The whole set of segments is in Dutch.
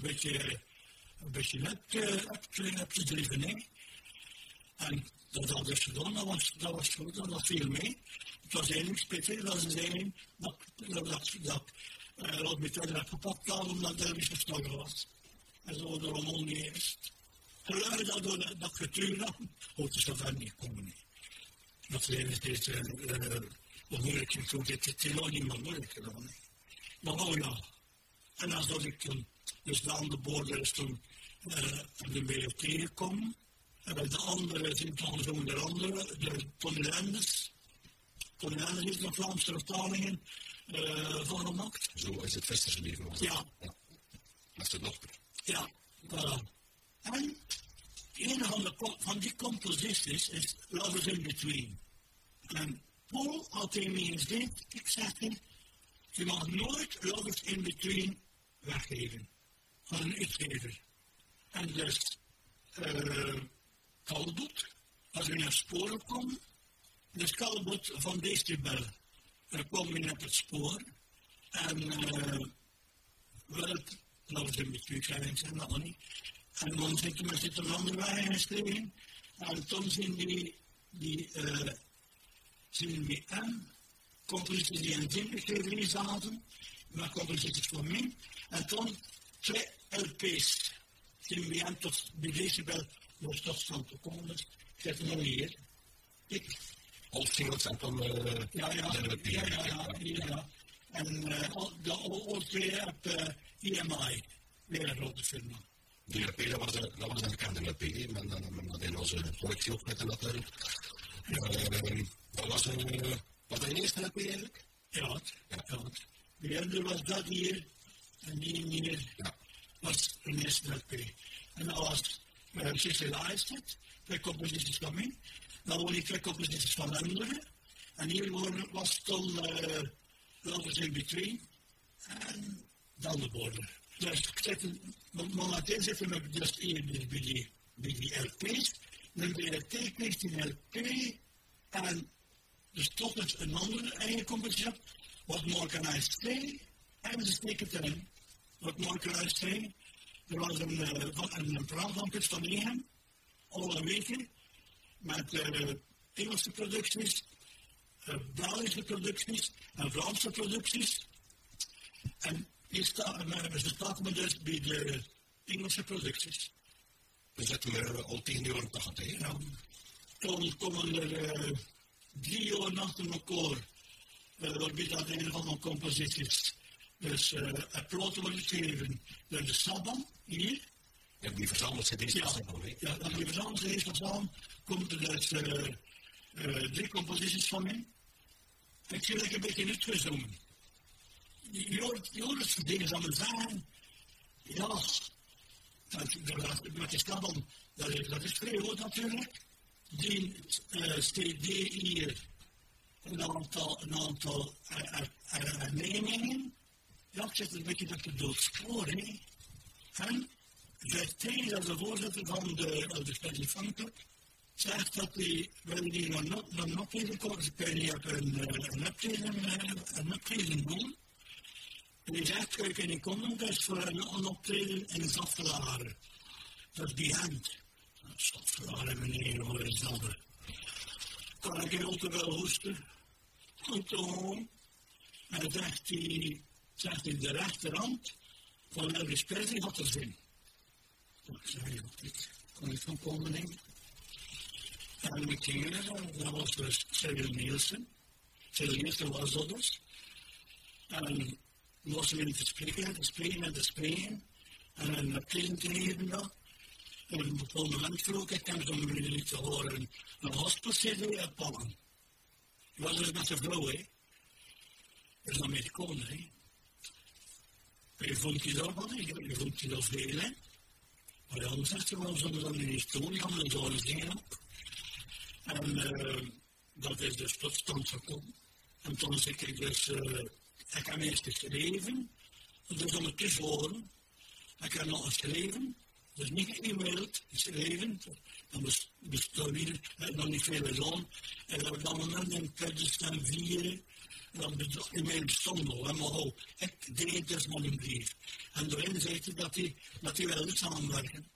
een beetje, een beetje net uh, te drijven. Hè. En dat had dus gedaan, dat was, dat was goed, dat was veel mee. Het was één spitser, dat is één dat, dat, dat, dat uh, Club Meteen had gepakt had omdat Elvis gestorven was. En zo door al niet eerst geluid dat door dat, dat getuur hoort er zover niet komen. Dat is dit, uh, wat dit is helemaal niet meer moeilijk gedaan. Maar oh ja, en als dat ik toen, dus de andere boorden is toen uh, de BLT tegengekomen, en bij de andere zijn dan zo de andere, de Tony Lenders. Tony Lenders heeft nog Vlaamse vertalingen uh, van gemaakt. Zo is het vestigebleven. Ja. ja. Dat is de dochter. Ja, voilà. En een van, de, van die composities is Lovers in Between. En Paul had tegen mij gezegd, ik zeg je mag nooit Lovers in Between weggeven van een uitgever. En dus, uh, als we naar sporen komen, dus Calbot van Decibel, dan kom je op het spoor. En uh, wel, Lovers in Between, zijn ze nog niet. En dan zitten we zitten een andere wijn geschreven. En toen zijn die, die, uh, zijn die aan, composities die in zin geschreven zaten, maar composities voor mij. En toen twee LP's we aan tot bij Decibel door tot stand te komen. Ik zet nog hier. Ik. Als singles en dan uh, ja, ja, ja, ja, ja. En uh, de al twee op uh, EMI, weer een grote firma. Die LP, dat was, dat was een bekende LP, maar dat in onze collectie opgezet natuurlijk. Dat was, uh, was dat een eerste LP eigenlijk? Ja, ja. ja. De andere was dat hier, en die hier ja. was een eerste LP. En dat was uh, Socialized, twee composities van mij. Dan waren die twee composities van anderen. En hier was dan uh, Lovers in Between en dan de border. Dus ik momenteel zitten we dus hier bij die, bij die LP's. Dan ben je tekent in LP en dus toch een andere eigen compositie. Wat Morganized 2 en ze steken erin. Wat Morganized 2. Er was een, uh, een, een van Egen, alle weken, met uh, Engelse producties, uh, Belgische producties en Vlaamse producties. En hier staan we staat dus bij de Engelse producties. We zitten er al tien jaar 80, ja. Toen komen er drie jaar achter elkaar, uh, waarbij dat een van de composities dus uh, plot wordt geschreven door de Sabban, hier. Ja, die verzameld cd's ja, van Sabban, hè? Ja, dan die verzameld cd's van Sabban, komt er dus uh, uh, drie composities van mij. Ik zie dat ik een beetje uitgezongen. Je hoort, je hoort het dingen aan me zeggen. Ja, dat, dat, dat is dan, dat is, dat is vrij goed natuurlijk. Die uh, CD hier een aantal, een aantal hernemingen. Ja, ik zit een beetje dat de doodspoor, hè. En Verteen, is de voorzitter van de, de Special Fun Club, zegt dat hij, wil die een optreden komen, ze kunnen niet op een, optreden, optreden doen. En die zegt, kijk, en ik kom dus voor een optreden in Zaffelaren. Dat is die hand. Zaffelaren, meneer, hoor is dat. Kan ik heel te wel hoesten? komt toe. En zegt hij, zegt hij de rechterhand van Elvis Presley had er zin. Ik zei, ik kon niet van komen denken. En we gingen, dat was dus Cyril Nielsen. Cyril Nielsen was dat dus. En we moesten weer te spreken, te spreken en te spreken. En een presenteren dat. En op een bepaald moment vroeg ik hem om jullie te horen een hospice uitpakken. Ik was dus met zijn vrouw, hè. Dat is Amerikaan, hè. Je vond je dat wel, je vond je dat veel, hè. Maar dan zegt ze wel, zullen dan in historie gaan en zo dingen op. En uh, dat is dus tot stand gekomen. En toen zeg ik dus, uh, ik heb eerst geschreven, dus om het te horen. Ik heb nog geschreven, dus niet geëmaild, geschreven. Dan bestond hier nog niet veel zon. En op dat moment in 2004, dan e-mail bestond nog. En maar oh, ik deed dus nog een brief. En daarin zei hij dat hij, dat hij wilde samenwerken.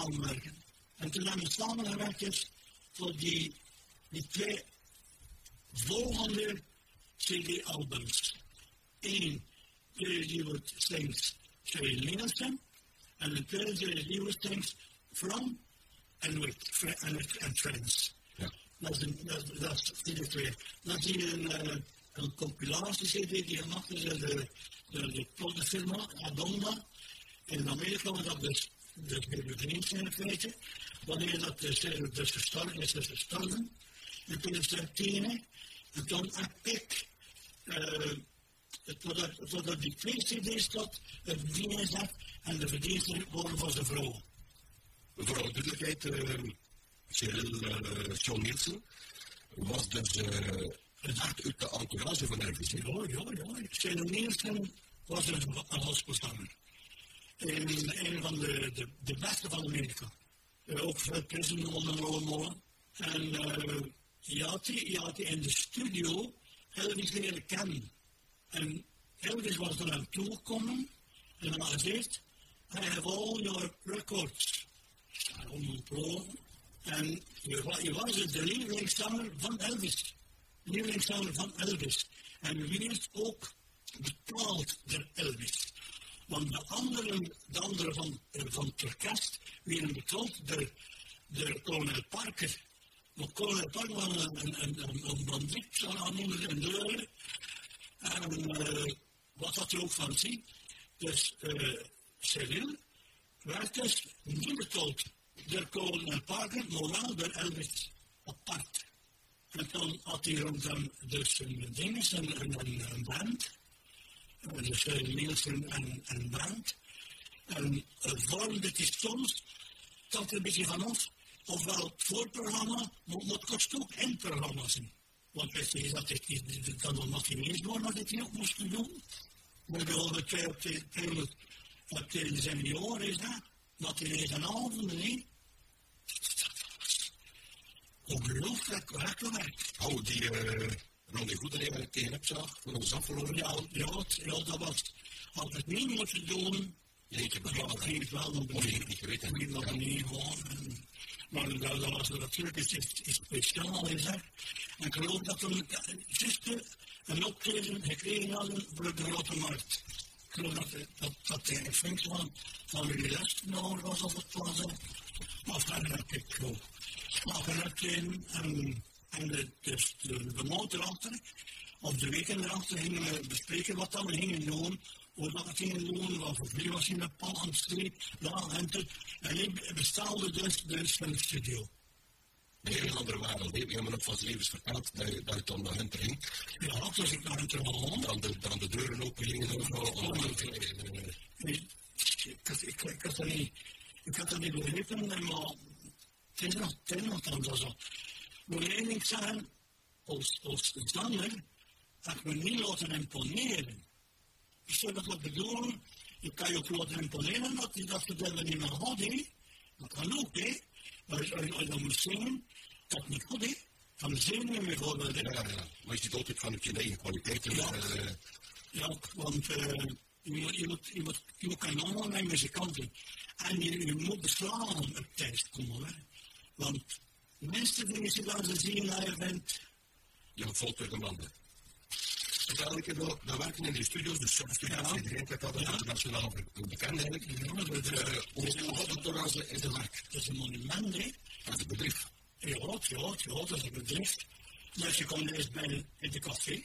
Samenwerken. En toen hebben we samengewerkt voor die, die twee volgende CD-albums. Eén, Period Things Sherry Nielsen, en de tweede Period Things From and With and, and Friends. Ja. Dat is, een, dat, dat is die twee. Dat is hier een, uh, een compilatie-CD die gemaakt is door de, de, de productfirma Adonda. In Amerika was dat dus met de vriend in het weten. Wanneer dat dus, dus gestorven is, is gestorven. En toen is er tienen. En toen heb ik, uh, totdat, totdat die twee cd's tot het verdienen zat en de verdiensten worden van zijn vrouw. Mevrouw duidelijkheid, uh, Cyril uh, John Nielsen was dus uh, het hart uit de entourage van Elvis. Ja, ja, ja. Cyril Nielsen was een, een hospelzanger in een van de, de, beste van Amerika. Uh, veel prijzen ondernomen. En uh, je, had die, had in de studio Elvis leren kennen. En Elvis was er aan toegekomen en hij gezegd, I have all your records. Onoplogen. En je, was de lievelingszanger van Elvis. Lievelingszanger van Elvis. En wie is ook betaald door Elvis. Want de anderen, de anderen van, uh, van Turkast werden betaald door, door kolonel Parker. Maar kolonel Parker was een, een, een, een bandiet, aan onder de. En En wat dat er ook van ziet, dus Cyril werd dus niet betaald door Kolen en Parker, maar wel door Elvis apart. En dan had hij rond hem dus een ding, een, een, een band, dus Nielsen en, en band. En vormde die soms, dat een beetje vanaf, ofwel het voorprogramma, maar het kost ook eindprogramma zijn. Want weet je, dat is dan nog nog niet eens door, dat ik ook moest doen. Maar bijvoorbeeld twee op twee op de senioren is dat, dat is een avond, nee. Ongelooflijk, werkelijk. Oh, die uh, Ronnie Goedereer tegen heb zag, voor ons afgelopen ja, ja, ja, dat was, had het niet moeten doen, Jeetje, dat was niet wel, dan Of ik niet geweten. niet nog niet gewoon. Maar dat was natuurlijk is, is, speciaal, is hè. En ik geloof dat we gisteren een optreden gekregen hadden voor de grote markt. Ik geloof dat dat, dat de functie van, van lesgenoten was of het was. Maar verder heb ik geloof. Maar een optreden en, en de, dus de, de motor achter, of de weken erachter gingen we bespreken wat dan we gingen doen hoe dat gingen doen, wat voor vlieg was in de Palm Street, ja, en, te, en ik bestaalde dus, dus van de studio. Een hele andere wereld. Je hebt me nog van zijn levens verteld dat je, dat je dan naar Hunter ging. Ja, als ik naar Hunter ging. Dan de, dan de deuren open gingen en zo. Ik had dat niet, ik had dat niet begrepen, maar het is nog, het is nog dan zo. Ding zeggen, als, als zanger, dat ik me niet laten imponeren. Ik zeg dat wat bedoelen, je kan je ook laten imponeren dat je dat verder niet meer had, hè. Dat kan ook, hè. Maar als je dan moet zingen, dat niet goed, hè. Van zingen bijvoorbeeld, hè. Ja, ja. Maar je ziet altijd van je eigen kwaliteiten. Ja. Uh, Ja, want uh, je, moet, je, moet, je, moet, je moet kunnen allemaal met muzikanten. En je, je moet beslaan op tijd komen. Hè. Want de meeste dingen die je zien naar je bent, je volgt door de landen. Uiteindelijk hebben we werken in die studios, dus soms studios, Ja. iedereen krijgt dat internationaal bekend eigenlijk. ja, dat is, uh, hoe gaat het door als de, in de werk? dat is een monument, hè. Als het bedrijf? Ja, ja, ja, dat is een bedrijf. Dus je komt eerst bij in de café.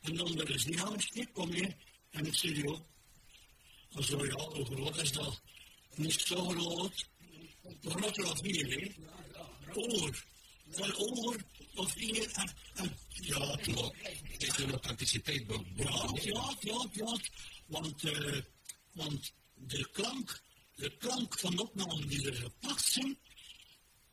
En dan bij de ziekenhuisje kom je in de studio. En zo, ja, hoe groot is dat? Niet zo groot. Groter of hier, hè? Oor. Van oor of hier. En, en, ja, Maar het is een authenticiteit ja, ja, ja. Want, uh, want de klank, de klank van de die er gepakt zijn,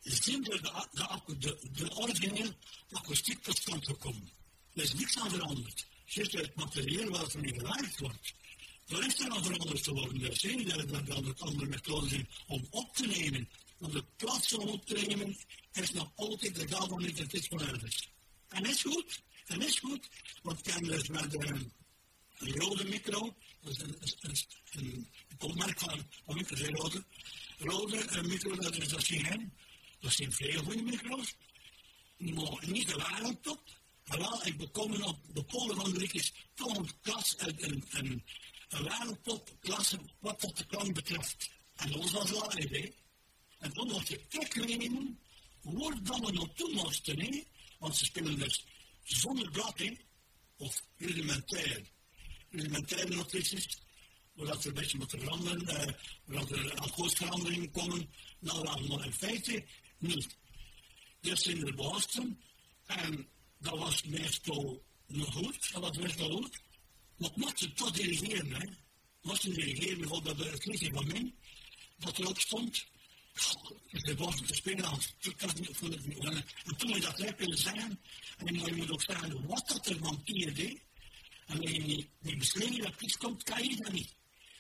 zijn er de, de, de, de origineel akoestiek tot stand gekomen. Er is niks aan veranderd. Juist het materieel waarvan niet gewerkt wordt. Er is er aan veranderd te worden. Er zijn er het andere methoden om op te nemen. Want de plaats om op te nemen is nog altijd de gaal van is van Elvis. En is goed. En is goed. Want ik kan dus met een rode micro, dat is een, een, een, een kopmerk van een micro, een rode, rode uh, micro, dat is dat zien Dat zijn veel goede micro's, maar niet de wereldtop. Maar wel, ik bekom op de polen van de liedjes toch een klas, een, een, een, een klasse wat dat de klank betreft. En dat was wel hè. En toen was je kijken, waar dan we naartoe moesten. Want ze spelen dus zonder hè of rudimentair. Rudimentaire notities, zodat er een beetje moeten veranderen, zodat er akkoordveranderingen komen. Nou, wel, maar in feite niet. Dus zijn er behosten en dat was meestal nog goed, dat was meestal goed. Maar ik mocht ze toch dirigeren, hè. Mocht ze dirigeren, bijvoorbeeld bij het liedje van mij, dat erop stond. De bossen te spelen als En toen moet je dat lekker kunnen zeggen. En dan moet je ook zeggen wat dat er deed. En als je niet, niet beschreven dat iets komt, kan je dat niet.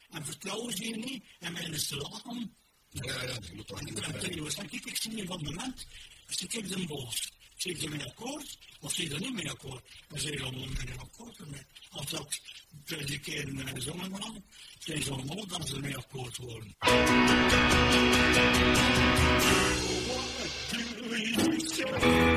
En vertrouwen ze je niet. En is te lachen. Ja, ja, je moet toch niet dan zeg je, ik zie je van het moment. Je kijkt een boos. Schiet je ermee akkoord of schiet er niet mee akkoord? Dan zeg je allemaal mee akkoord ermee. Als dat predikeren met een zonneman, zijn ze allemaal dat ze ermee akkoord worden. What do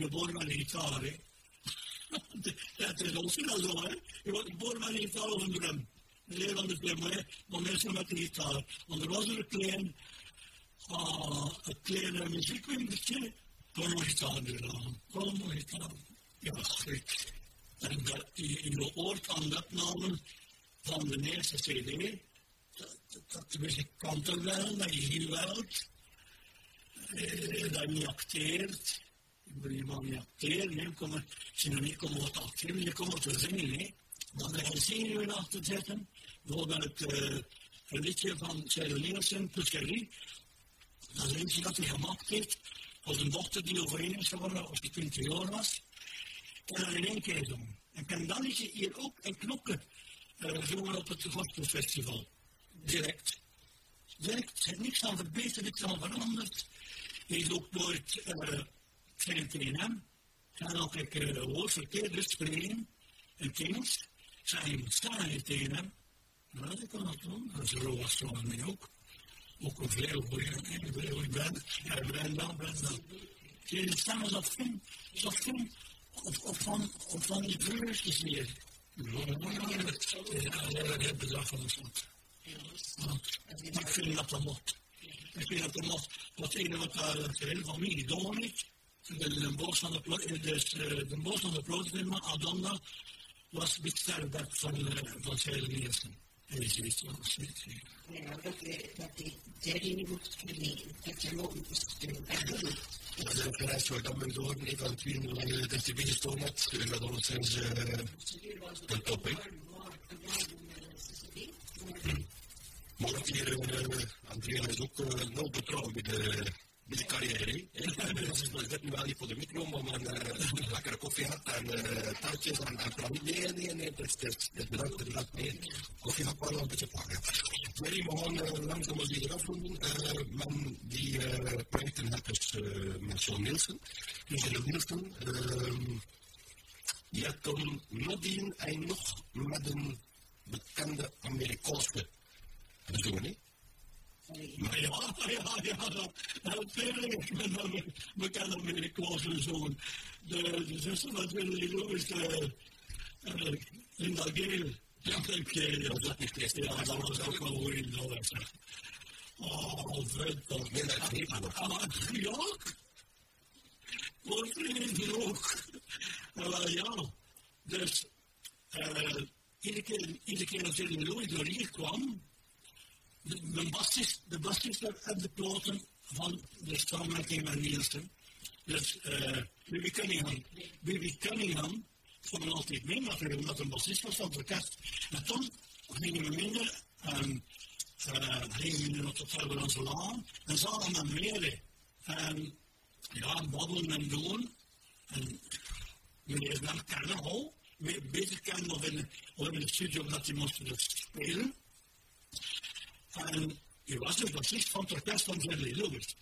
in de de hè. Dat is ons wel zo, hè. Je wordt gitaar of een drum. Heel anders bij mij, maar mensen met de gitaar. Want er was er een klein, uh, een kleine muziekwinkeltje. Kom maar gitaar gedaan. Kom maar gitaar. Ja, goed. En dat die in de oortandopnamen van de eerste CD, dat, dat muzikant er wel, dat je wel, eh, dat je acteert. Als niet komt wat acteren, je komt wat te zingen, hè. Dan ga je zenuwen achter zetten. Bijvoorbeeld een liedje van Nielsen, Puskerie. Dat is een liedje dat hij gemaakt heeft voor een dochter die overheen is geworden als die 20 jaar was. En dan in één keer zongen. En dan is je hier ook een knokken uh, op het Gospelfestival. Direct. Direct. Er niks aan verbeterd, niks aan veranderd. Hij is ook nooit geen TNM. Zijn ook ik uh, woord verkeerd dus spreken in Engels. Zijn staan tegen hem. Maar dat kan dat doen. Dat is er was van mij ook. Ook een veel goede, een veel ben. Ja, Brenda, Brenda. Die staan zo van, zo van, of, of van, of van die vleugjes weer. Ja, dat heb ik van een soort. Maar ik vind dat dat moet. Ik vind dat dat moet. Wat een wat daar bos van de, dus, de bos van de plotfilm, Adonna, was besteld van, van Sarah Nielsen. En is het wel steeds. Ja, dat, dat die Jerry niet moet verleden. Dat. Dat is een prijs waar ik dan ben door, een van twee lang dat je binnengestoken hebt. En dat alles zijn ze een top, hè. Maar dat hier, Andrea is ook nul betrouwen bij de met de carrière. Dat is nu wel niet voor de micro, maar men uh, lekkere koffie had en uh, taartjes en, en praline. Nee, nee, nee, dat is, dat is bedankt, bedankt. Nee, koffie had wel een beetje pakken. Maar we gaan uh, langzaam als die eraf doen. Uh, men die uh, projecten had dus uh, met John Nielsen. Dus John Nielsen, uh, die had toen nadien en nog met een bekende Amerikaanse niet? Maar ja, ja, ja, natuurlijk. Ik ben dan bekend met meneer Klaas en zoon. De, de zuster van Lewis, de, Linda Gale. Ja, dat is het Ja, dat was ook wel hoe je dat zegt. Oh, vet. Dat ben ik niet. Ja, voor vrienden ook. Uh, ja, dus iedere keer, iedere keer als Lewis door hier kwam, de bassist, de bassist en de ploten van de stroommerking van Nielsen. Dus uh, Bibi Cunningham. Bibi Cunningham kwam altijd mee omdat een bassist was van het orkest. En toen gingen we minder, um, gingen we minder op het Helderlandse Laan en zagen we meer. En ja, babbelen en doen. En meneer dan kennen al, beter kennen of in, of in de studio dat hij moest spelen. En je was dus bassist van het orkest van Jerry Lewis.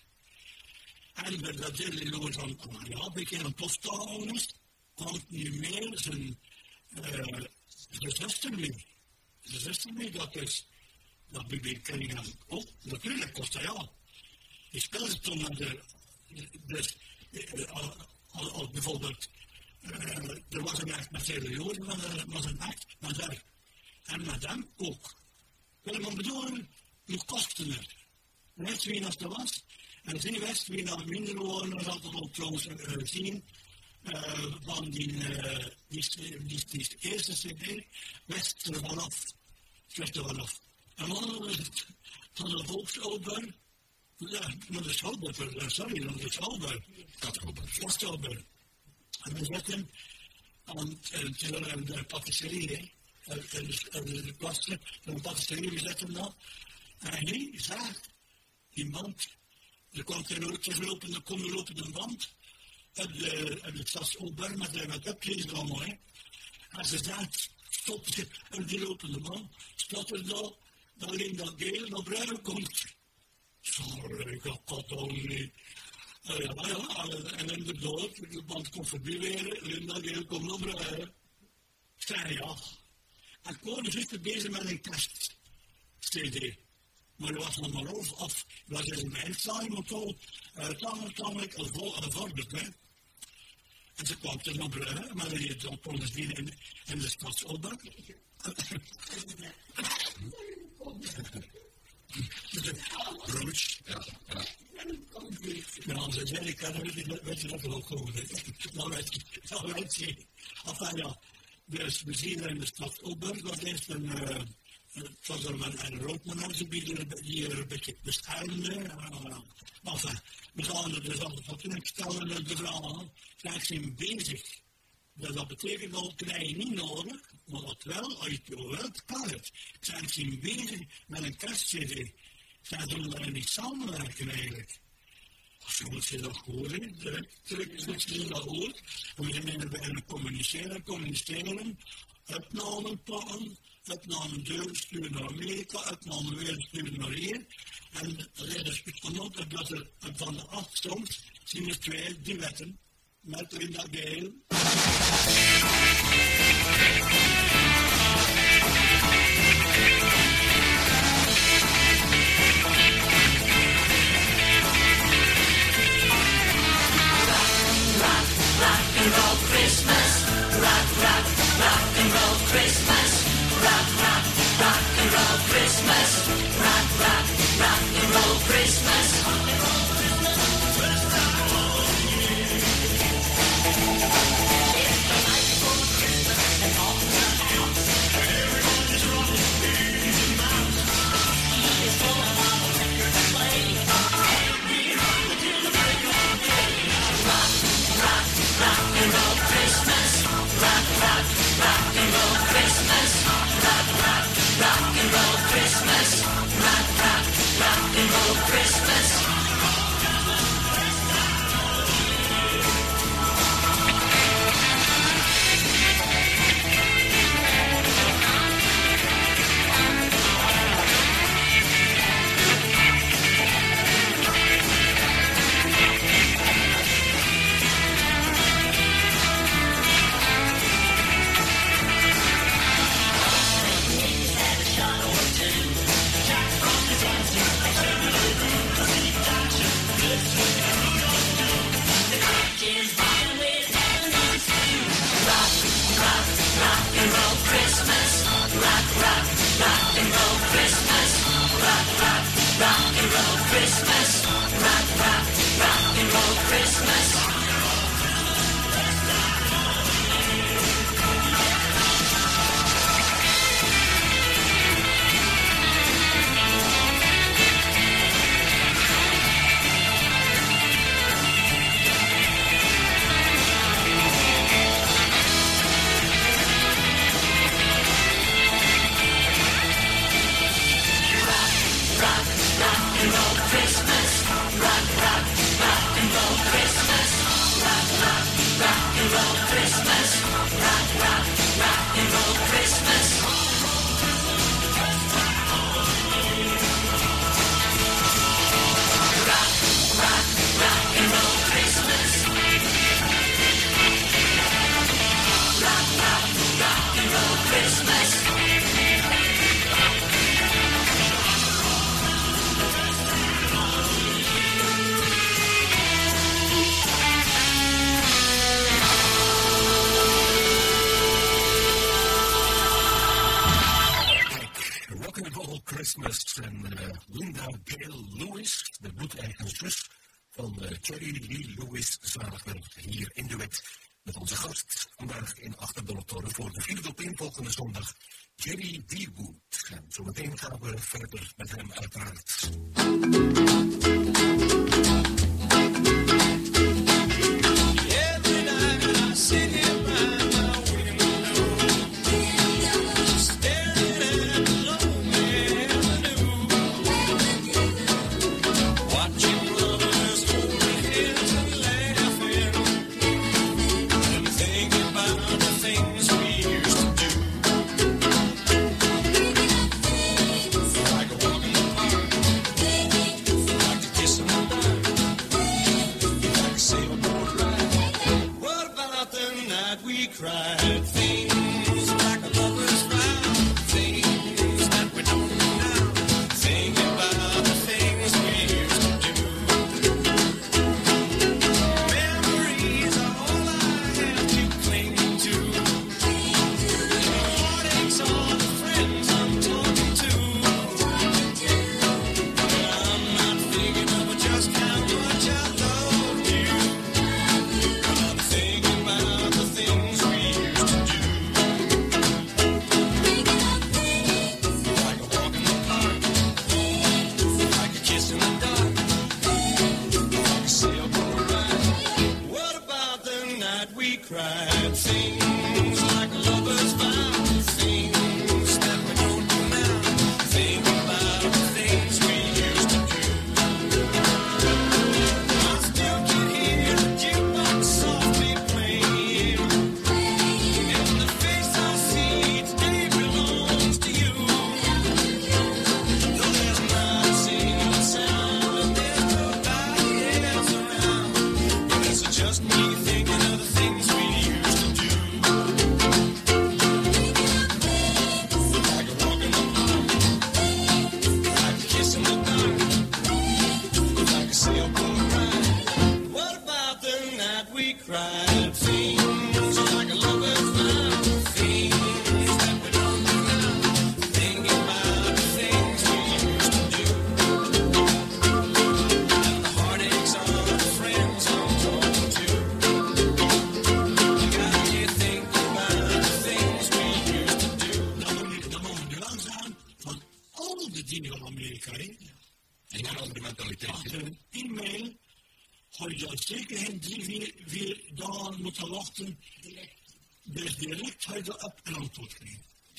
En dat Jerry Lewis ja, een beetje een toftaal is, kwam nu meer zijn, uh, zijn zuster mee. Zijn zuster mee, dat is, dat B.B. Cunningham ook, natuurlijk hij ja. Die speelde toen naar de, dus, uh, als, bijvoorbeeld, uh, er was een act met Jerry Lewis, er was een act met haar. En met hem ook. Wil ik bedoelen, nog kosten het. Net wie als er was. En zie West, wie nog minder wonen, dat altijd ook trouwens uh, zien. Uh, van die, uh, die, die, eerste CD, West er vanaf. Slecht er vanaf. En dan van de Volksoper, ja, naar de Schouwburg, sorry, naar de Schouwburg. Schouwburg. En we zetten aan de patisserie, de klasse van patisserie, we zetten dat. En hij zag die band. Er kwam geen oortjes lopen, kon een band. En de, en de stadsopber met de make-up allemaal, hè. En ze zegt, stop, en die lopende man, staat er daar, dat alleen dat geel naar bruin komt. Sorry, ik dat al niet. Uh, ja, ja, en inderdaad, de band komt voorbij weer, Linda die komt nog rijden. Zei ja. En Koning is er bezig met een test-CD. Maar dat was nog maar af. af. Dat was in mijn eindstelling, maar toch, uh, tamelijk gevorderd, hè. En ze kwam te naar Brugge, maar die had dan Polis in, in de stadsopbouw. Roach, ja, ja. Ja, als weet, ik kan er niet, weet je dat wel goed. Dan weet je. Enfin ja, dus we zien in de stad Opburg, dat is een, uh, het was een, een die er een beetje beschuilende. Uh, enfin, we gaan er dus altijd wat in stellen, de vragen, zijn ze bezig. Dus dat betekent dat krijg je niet nodig, maar dat wel, als je het wilt, kan het. Zijn ze bezig met een kerstcd. Zij zullen daar niet samenwerken eigenlijk. Soms is dat goed, hè. Direct is dat goed. We zijn in de communiceren, communiceren, opnamen pakken, opnamen deur sturen naar Amerika, opnamen weer sturen naar hier. En het genoten dat er van de soms zien er twee duetten met Linda Gale. moeten Stop.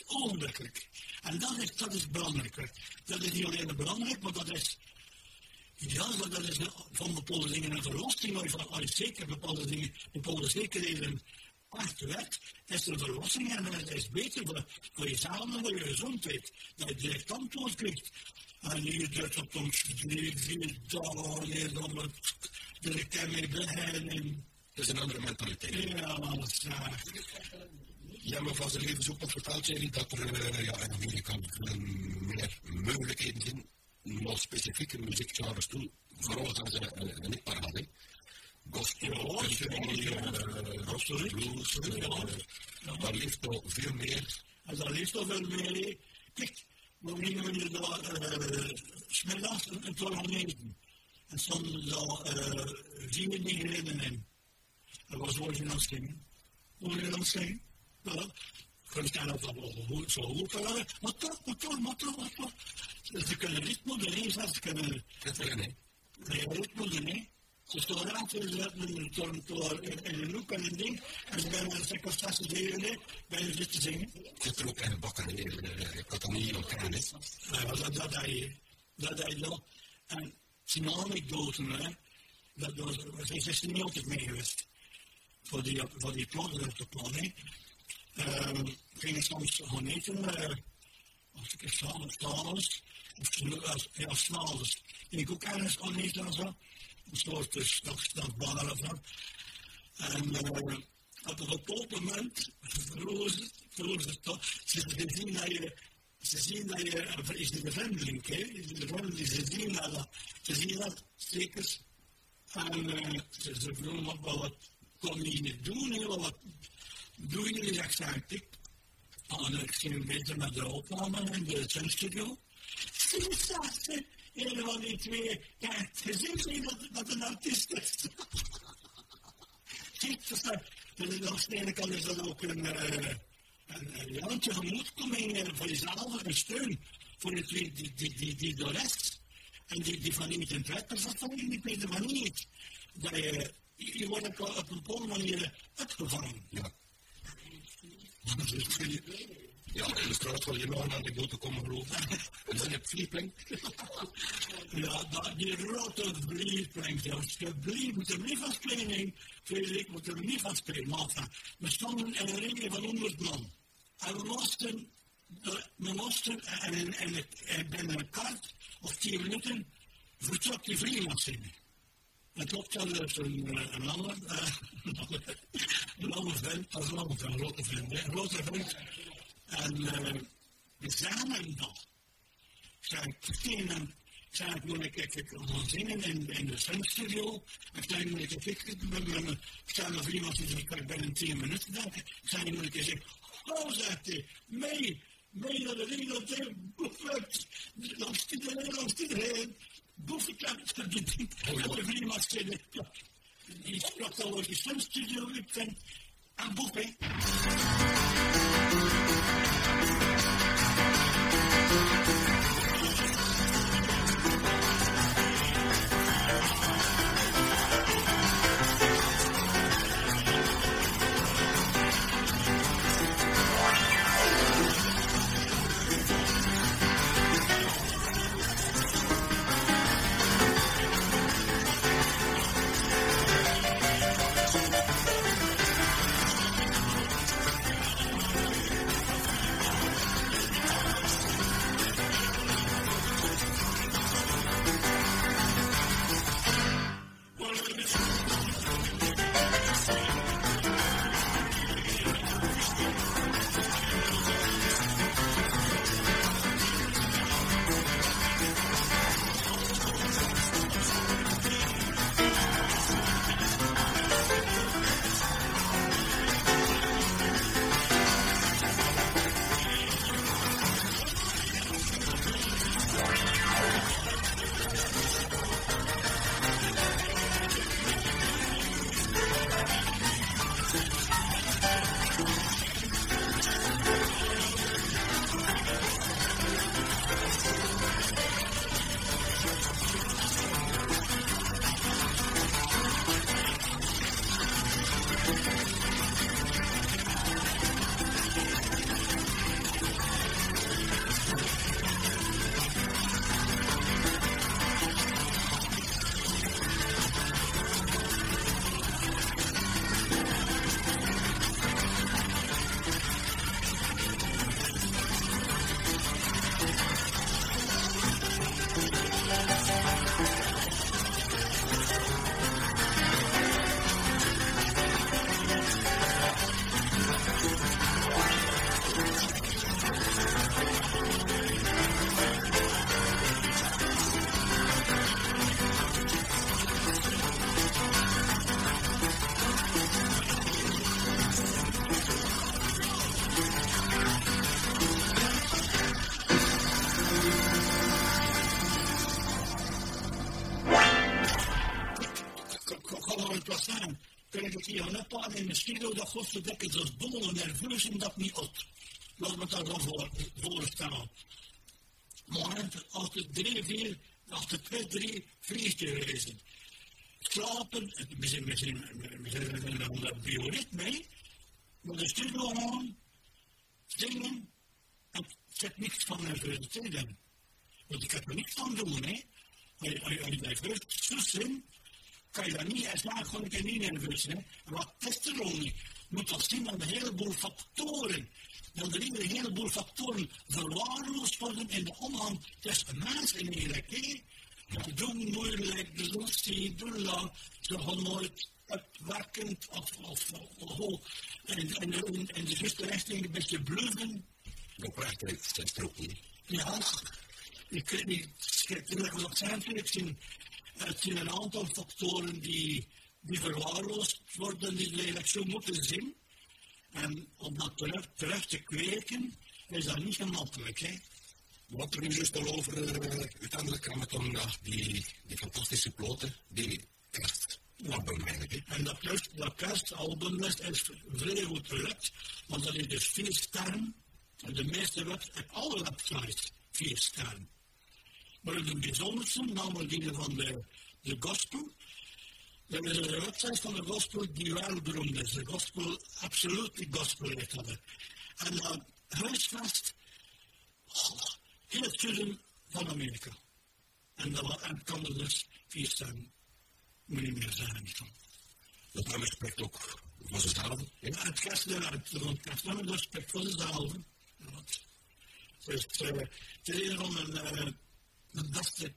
Ogenblikkelijk. En dat is, dat is belangrijk. Dat is niet alleen belangrijk, maar dat is ja, maar dat is van bepaalde dingen een verlossing, maar van zeker bepaalde dingen, bepaalde zekerheden acht werd, is er verlossing en het is beter voor, voor jezelf en voor je gezondheid, dat je direct antwoord krijgt. En je drukt op ons drie, vier dagen, en dan direct ermee beginnen. Het is een andere mentaliteit. Ja, dat is. Ja, maar van zijn leven nog verteld, Jerry, dat er uh, ja, in Amerika meer mogelijkheden zijn nog specifieke muziekgenres toe, vooral als ze een, een parade. Gospel, gospel, blues, daar leeft nog veel meer. En daar leeft nog veel meer. Kijk, we nemen we daar smiddags een eten. En stonden daar vier negerinnen in. Dat was dan zingen. Dan zingen? Goed worden? Maar toch, maar toch. Ze kunnen ritme erin zetten, ze kunnen... Nee, ritme erin. Ze staan aan te zetten in een loop en een ding. En ze gaan een circumstantie delen bij je zitten zingen. Zit er ook in een en had dat niet ontkennen. Ja, dat dat hij dat hij wel. En zijn anekdoten, hè. Dat was, zijn 16 jaar altijd mee geweest. Voor die, voor die plannen op de plan, hè. Um, gingen soms gaan eten, uh, als ik of s'avonds, of ja, s'avonds. Ging ik ook ergens gaan eten en zo. Een soort dus, nog, nog bar of zo. En uh, op bepaald moment verloor ze, ze toch, ze zien dat je, ze zien dat je, is de vreemdeling, hè, de vreemdeling, ze zien dat, ze zien dat zeker, en uh, ze, ze vroegen wat, wat kon je niet doen, hè, wat doe je die accenten? En ik ging beter met de opname in de zendstudio. Sensatie! Een van die twee, ja, het is niet dat, dat een artiest is. Ziet, dus aan de ene kant is dat ook een, uh, een, een jantje gemoedkoming voor jezelf, een steun voor twee die, die, die, die de rest. En die, die van iemand in het wetters, dat vond niet beter, maar niet. Dat je, je wordt op, op een bepaalde manier uitgevangen. Ja. Ja, de straat waar je nog een anekdote komen geloven. En dan heb je vliepling. Ja, dat, die rode vliepling, alsjeblieft, moet er niet van spelen, Frederik, moet er niet van spelen. Maar we stonden in een ring van 100 man. En we moesten, we moesten, en, en, en binnen een kwart of tien minuten vertrok die vliegmachine. Het klopt wel dat een, een ander, een ander dat is een ander vent, een grote vent, een grote vent. En uh, we zagen dat. Zijn vertellen, zijn toen ik gaan zingen in, in de. En zijn moet ik met mijn, zijn mijn vriend, die zei, ik ben in tien minuten denken. Zijn moet ik zeggen, oh, zegt hij, mee, mee naar de wereld, buffet, langs iedereen, langs. Buffetkant, dat de vriend was zeggen, die sprak al over de zendstudio, ik vind, drie vliegtuigen slapen, we zijn, we zijn, bioritme, maar de studio aan, zingen, en zet niks van nerveus tegen. Want ik heb er niks aan doen, hè. Als je nerveus zussen, kan je dat niet eens na gewoon een niet nerveus zijn. En wat testosteron moet dat zien aan een heleboel factoren. Dan er een heleboel factoren verwaarloosd worden in de omgang tussen mens en eigenlijk. Dat doen moeilijk, de die doen lang, ze gaan nooit uitwerkend of, of, of, en, en, en, en de juiste richting een beetje bluffen. Dat het ook niet. Ja, ik weet niet, heb nog zijn, ik zie het zijn een aantal factoren die, die verwaarloosd worden, die eigenlijk zo moeten zien. En om dat terug, terug te kweken, is dat niet gemakkelijk. Hè? Wat er nu juist al over, uh, uiteindelijk kwam het om naar die, die fantastische ploten, die kerstalbum eigenlijk. En dat, kerst, dat kerstalbum is, is vrij goed gelukt, want dat is dus vier sterren. En de meeste websites, alle websites, vier sterren. Maar het bijzonderste, namelijk die van de, de gospel. Dat is een website van de gospel die wel beroemd is. De gospel, absoluut die gospel heet dat. En uh, huisvest, oh, heel het zuiden van Amerika. En dat en kan er dus vier staan. Meer zeggen, niet van. Dat nummer spreekt ook voor zichzelf. Ja, het kerstnummer, het nummer spreekt voor zichzelf. Dus uh, het is een van de beste,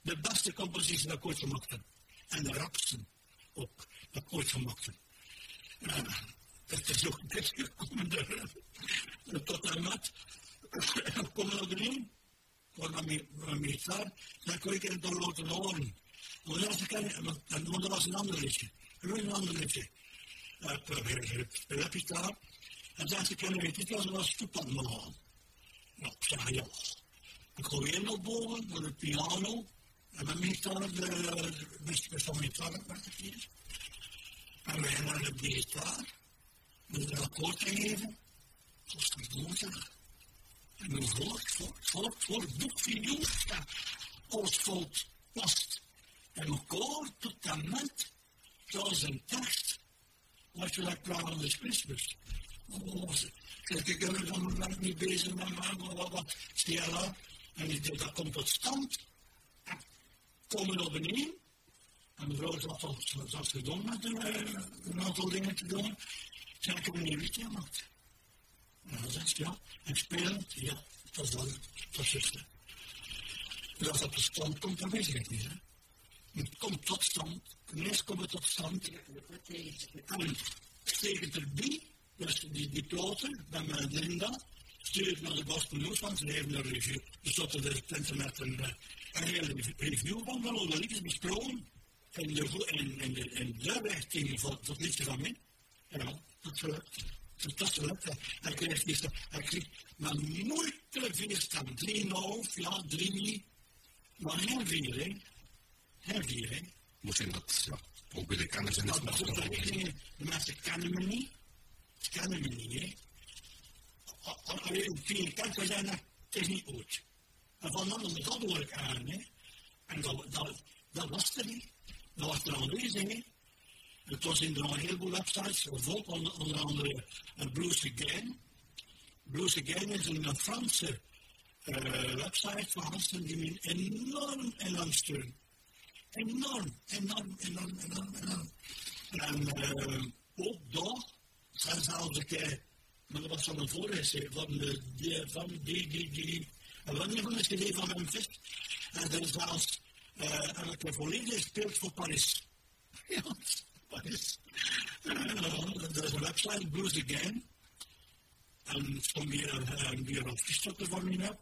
de beste compositie dat ik ooit gemaakt heb. En de rapsten ook, dat ik ooit gemaakt heb. Uh, dat is ook best gekomen tot en met. Het horen. Maar dat was een ander liedje. Een ander liedje. Ik heb het daar. En zei ze, kunnen weet dat was me aan. Nou, zei, ja. Ik gooi in naar boven, naar de piano. En dan ik dan de beste van mijn targetpartier. En we gaan naar de gitaar. Met een akkoord geven. Zoals dat doorgaan. En dan voort, voort, voort, voort. Boek voor Als volk past. En elkaar tot en met. Zoals een tekst. Wat je daar praten is Christus. Oh, kijk, ik ben er dan niet bezig met wat, wat, stellen. En ik denk, dat komt tot stand. Komen we beneden. En de vrouw zat al zoals gedaan met een, een aantal dingen te doen. Zeg ik heb een nieuw gemaakt. En dan zegt ze ja. En spelend, ja, dat is dat is juist. Dus als dat tot stand komt, dan weet ik het niet. Hè. Het komt tot stand. Ineens komt het tot stand. En steek het erbij, dus die, die ploten, bij mijn Linda stuur het naar de Gospel News, want ze hebben een review. Dus tot er op internet een, uh, een review van wel, dat liedjes besproken. En de, en, en, de, en de richting van het liedje van mij. Ja, dat dat gelukt. Hij kreeg gisteren, hij kreeg maar nooit te vier staan. Drieënhalf, ja, drie. Maar vier, vier, hè. Moest je dat, ja, ook bij de kennis en dat De mensen kennen me niet. Ze kennen me niet, hè via kant zijn, het is niet goed. En van met dat hoor ik aan. Hè. En dat, dat, dat was er niet. Dat was er aanwezig. Hè. Het was in een heleboel websites, bijvoorbeeld onder, andere uh, Blues Again. Blues Again is een Franse uh, website van gasten die me enorm, enorm steunen. Enorm, enorm, enorm, enorm, enorm. En uh, ook daar zijn zelfs een keer maar dat was van een voorlezer van de, de, van die, die, die, en wanneer van is CD van Memphis. En dat is zelfs uh, elke volledig speelt voor Paris. Paris. Uh, is een website, Blues Again. Van een biografie staat er van mij op.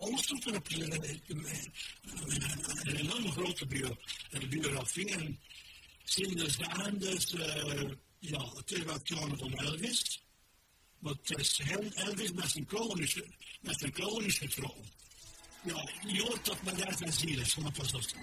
Alles staat erop. Een, enorme grote bio, biografie. En sinds de dus, uh, ja, het is wat van Elvis. Maar het is heel Elvis met zijn is, met zijn kroon is getrokken. Ja, je hoort dat maar daar zijn ziel is, want dat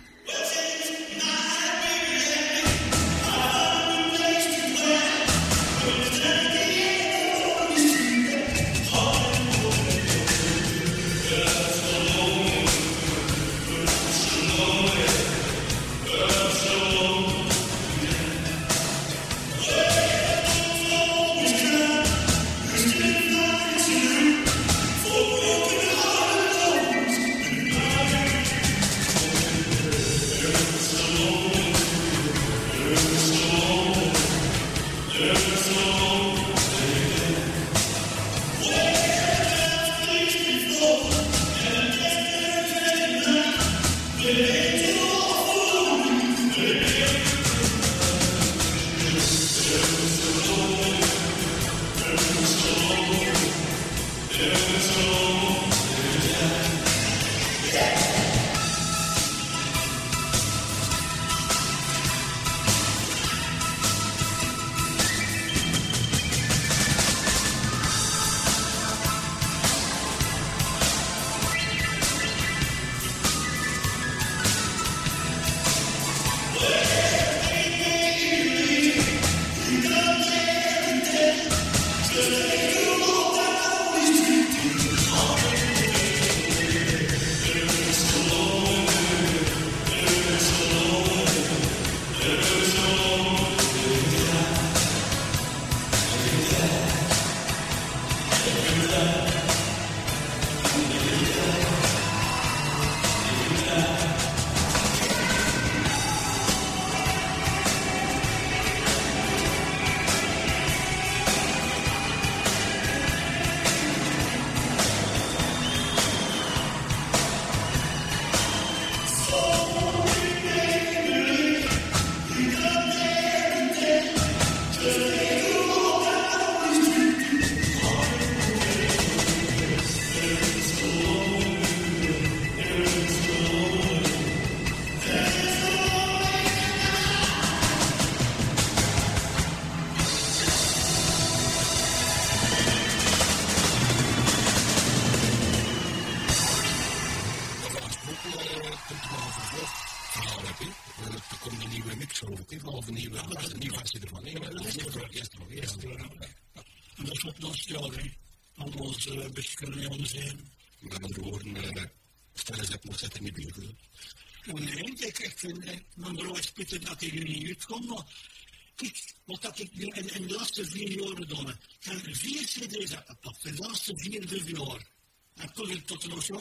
ik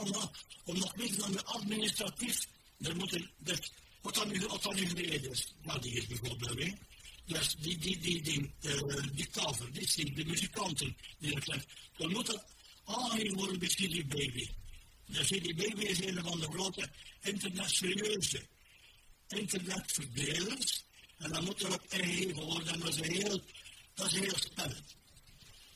tot de nog administratief, dan moeten, dat, wat dan nu, wat dan nu is, nou die is bijvoorbeeld, hè. Dus die, die, die, die, uh, die cover, die de muzikanten, die er zijn, dan moet dat aangegeven worden bij CD Baby. De CD Baby is een van de grote internationale internetverdelers. En dan moet er ook ingegeven worden, en dat is een heel, dat is een heel spel.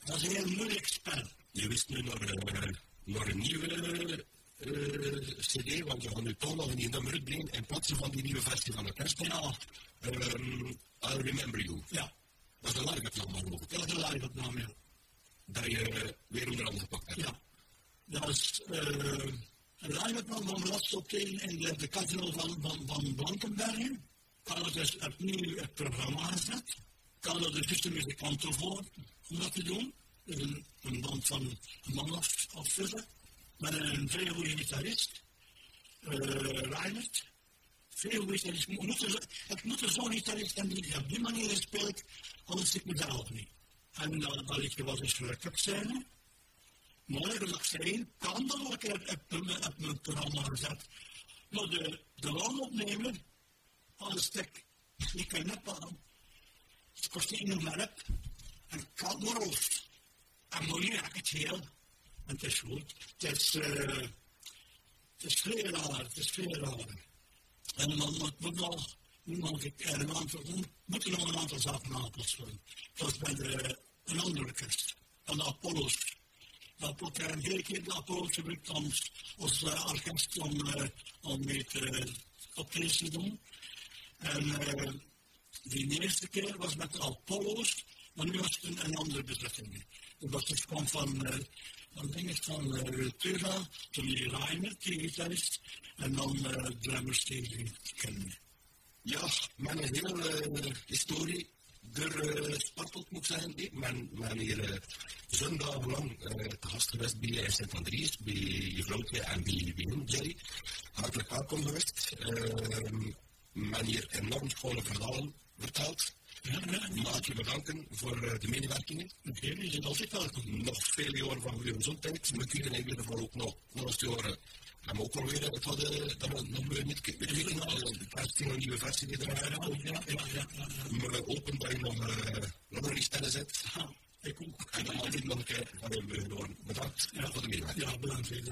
Dat is een heel moeilijk spel. Je wist nu naar, naar een nieuwe uh, CD, want je gaat nu toch nog een nummer uitbrengen in plaats van die nieuwe versie van de kerst. Ja. Um, I'll Remember You. Ja. Dat is een live-opname, geloof ik. Dat is een live-opname, ja. Dat je weer onder andere gepakt hebt. Ja. Dat is uh, een live-opname van optreden in de, de casino van, van, van Blankenbergen. Kan het dus opnieuw het programma gezet. Kan er dus de muzikanten voor om dat te doen een, een band van een man of, of verder, met een vrij goede gitarist, uh, Reinert. Veel gitarist. Het moet er zo'n gitarist zijn die op die manier speelt, anders ik me daar ook niet. En dan dat ik wat eens gelukkig zijn. Maar ik nog zei, kan dat ook op mijn programma gezet. Maar de, de landopnemer, als ik, die kan aan, het kost niet maar op, en kan maar of ammoniak het heel. En het is goed. Het is, uh, het is veel raar, het is veel raar. En dan nog, er een aantal, er zaken aanpassen. Zoals bij de, een andere kust, van de Apollo's. De Apollo, een hele keer de Apollo's gebruikt als, als uh, orkest om, uh, om optreden te doen. En uh, die eerste keer was met de Apollo's, maar nu was het een andere bezetting. Dat is kwam van, uh, van dingen van uh, Tura, Tony Reiner, die gitarist, en dan uh, drummers die ik ken. Ja, mijn hele uh, historie er uh, spartelt moet zijn. Ik ben, ben hier uh, zondagenlang uh, te gast geweest bij Sint Andries, bij je en bij, bij hem, Jerry. Hartelijk welkom geweest. Uh, ben hier enorm schone verhalen verteld. Ja, Mag je bedanken voor uh, de medewerkingen. Oké, je bent altijd welkom. Nog veel jaren van goede gezondheid. In ieder geval ook nog nog jaren. En ook alweer het hadden, dat we nog weer niet weten, de versie, een nieuwe versie die eruit. Ja, ja, ja. Maar open dat je nog, uh, nog een stellen zet. Ik ook. En dan altijd nog een keer van hem gedaan. Bedankt Ja, voor de medewerking. Ja, bedankt voor je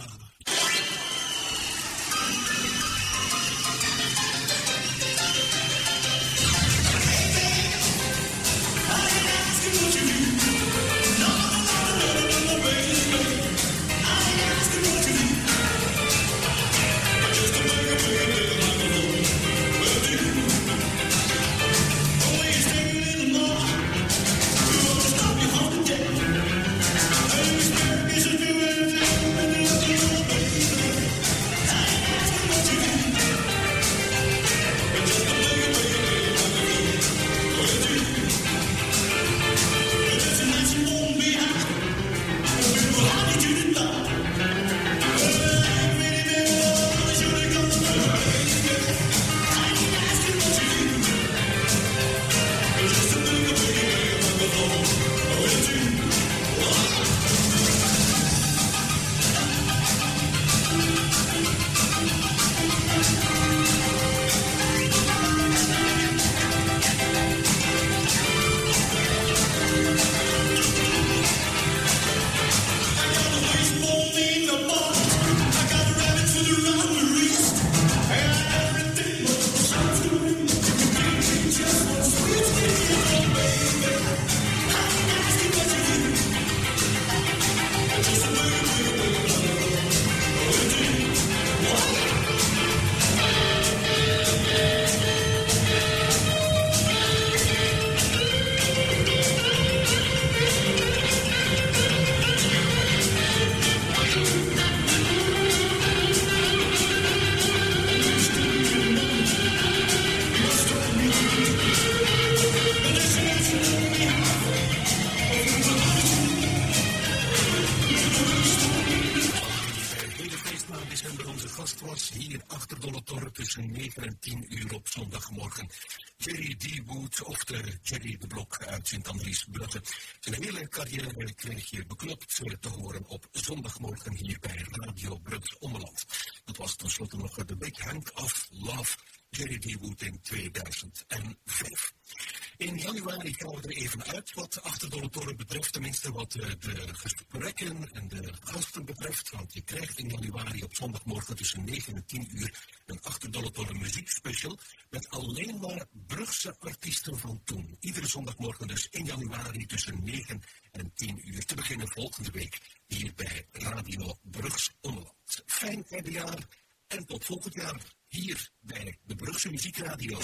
Dolletorre betreft, tenminste wat uh, de gesprekken en de gasten betreft. Want je krijgt in januari op zondagmorgen tussen 9 en 10 uur een achter Dolletorre muziekspecial met alleen maar Brugse artiesten van toen. Iedere zondagmorgen dus in januari tussen 9 en 10 uur. Te beginnen volgende week hier bij Radio Brugs Omland. Fijn jaar en tot volgend jaar hier bij de Brugse Muziekradio.